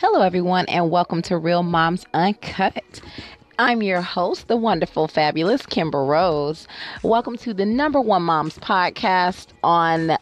Hello, everyone, and welcome to Real Moms Uncut. I'm your host, the wonderful, fabulous Kimber Rose. Welcome to the number one moms podcast on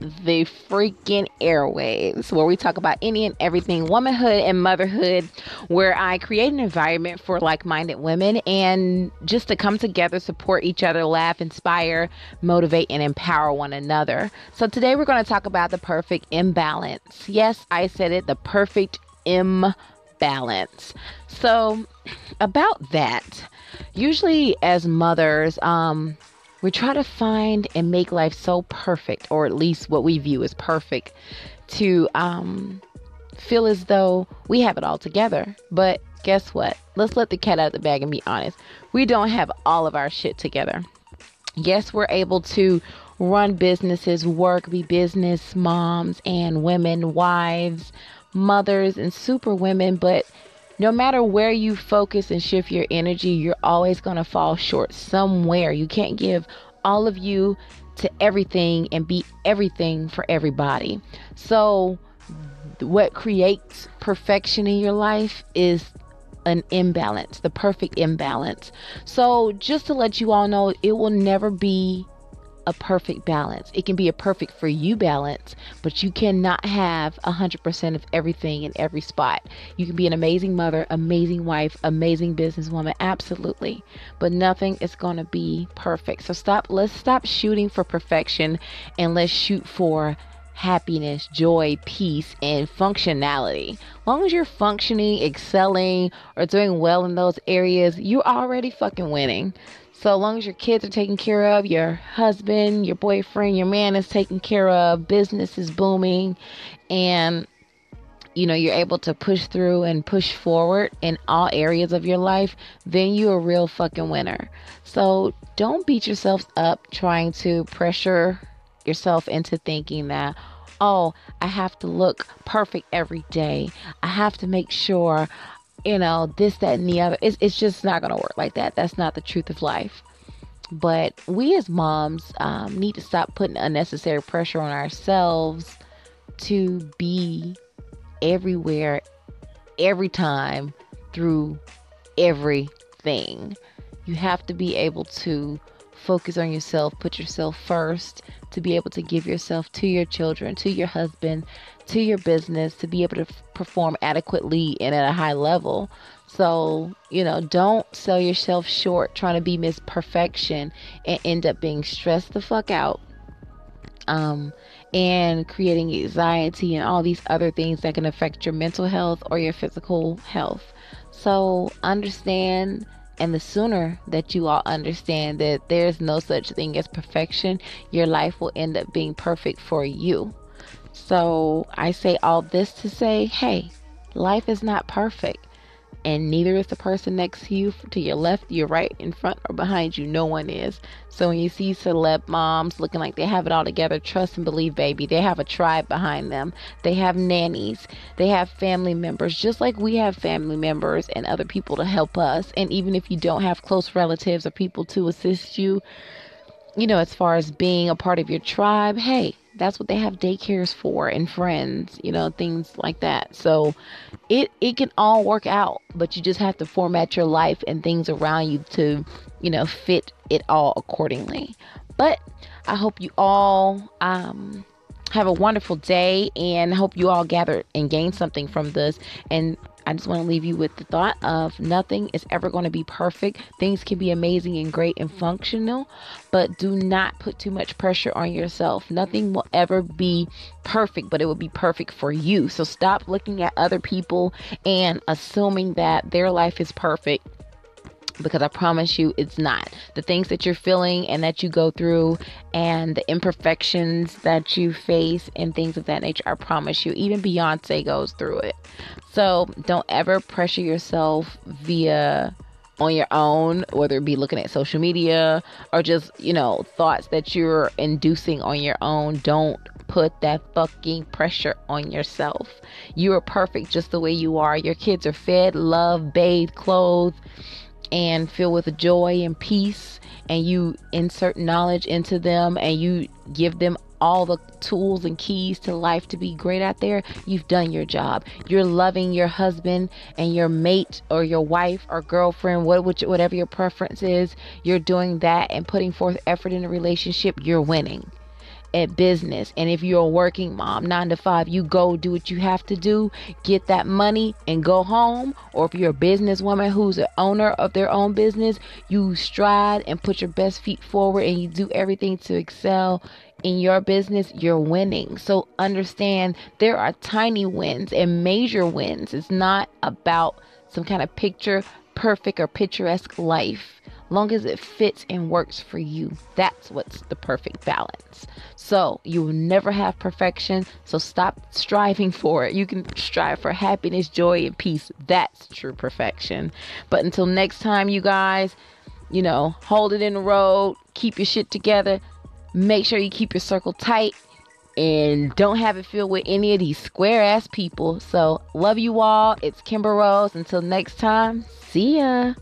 the freaking airwaves, where we talk about any and everything womanhood and motherhood, where I create an environment for like minded women and just to come together, support each other, laugh, inspire, motivate, and empower one another. So today we're going to talk about the perfect imbalance. Yes, I said it, the perfect imbalance. So, about that, usually as mothers, um, we try to find and make life so perfect, or at least what we view as perfect, to um, feel as though we have it all together. But guess what? Let's let the cat out of the bag and be honest. We don't have all of our shit together. Yes, we're able to run businesses, work, be business moms and women, wives, mothers, and super women, but no matter where you focus and shift your energy, you're always going to fall short somewhere. You can't give all of you to everything and be everything for everybody. So, what creates perfection in your life is an imbalance, the perfect imbalance. So, just to let you all know, it will never be a perfect balance. It can be a perfect for you balance, but you cannot have 100% of everything in every spot. You can be an amazing mother, amazing wife, amazing businesswoman, absolutely, but nothing is going to be perfect. So stop, let's stop shooting for perfection and let's shoot for happiness, joy, peace, and functionality. As long as you're functioning, excelling, or doing well in those areas, you're already fucking winning. So long as your kids are taken care of, your husband, your boyfriend, your man is taken care of, business is booming, and you know you're able to push through and push forward in all areas of your life, then you're a real fucking winner. So don't beat yourself up trying to pressure yourself into thinking that oh, I have to look perfect every day. I have to make sure you know, this, that, and the other. It's, it's just not going to work like that. That's not the truth of life. But we as moms um, need to stop putting unnecessary pressure on ourselves to be everywhere, every time, through everything. You have to be able to focus on yourself, put yourself first, to be able to give yourself to your children, to your husband, to your business, to be able to perform adequately and at a high level. So, you know, don't sell yourself short trying to be Miss Perfection and end up being stressed the fuck out. Um, and creating anxiety and all these other things that can affect your mental health or your physical health. So, understand and the sooner that you all understand that there's no such thing as perfection, your life will end up being perfect for you. So I say all this to say, hey, life is not perfect and neither is the person next to you to your left, your right, in front, or behind you. No one is. So when you see celeb moms looking like they have it all together, trust and believe, baby. They have a tribe behind them. They have nannies. They have family members, just like we have family members and other people to help us. And even if you don't have close relatives or people to assist you, you know, as far as being a part of your tribe, hey, that's what they have daycares for and friends, you know, things like that. So it it can all work out, but you just have to format your life and things around you to, you know, fit it all accordingly. But I hope you all um have a wonderful day and hope you all gather and gain something from this and I just want to leave you with the thought of nothing is ever going to be perfect. Things can be amazing and great and functional, but do not put too much pressure on yourself. Nothing will ever be perfect, but it will be perfect for you. So stop looking at other people and assuming that their life is perfect because I promise you it's not. The things that you're feeling and that you go through and the imperfections that you face and things of that nature, I promise you, even Beyonce goes through it. So don't ever pressure yourself via on your own, whether it be looking at social media or just, you know, thoughts that you're inducing on your own. Don't put that fucking pressure on yourself. You are perfect just the way you are. Your kids are fed, loved, bathed, clothed and filled with joy and peace and you insert knowledge into them and you give them all the tools and keys to life to be great out there, you've done your job. You're loving your husband and your mate or your wife or girlfriend, what whatever your preference is. You're doing that and putting forth effort in a relationship. You're winning at business. And if you're a working mom, nine to five, you go do what you have to do, get that money and go home. Or if you're a businesswoman who's an owner of their own business, you stride and put your best feet forward and you do everything to excel in your business, you're winning. So understand there are tiny wins and major wins. It's not about some kind of picture perfect or picturesque life long as it fits and works for you. That's what's the perfect balance. So you will never have perfection. So stop striving for it. You can strive for happiness, joy, and peace. That's true perfection. But until next time, you guys, you know, hold it in the road, keep your shit together, make sure you keep your circle tight. And don't have it filled with any of these square ass people. So, love you all. It's Kimber Rose. Until next time, see ya.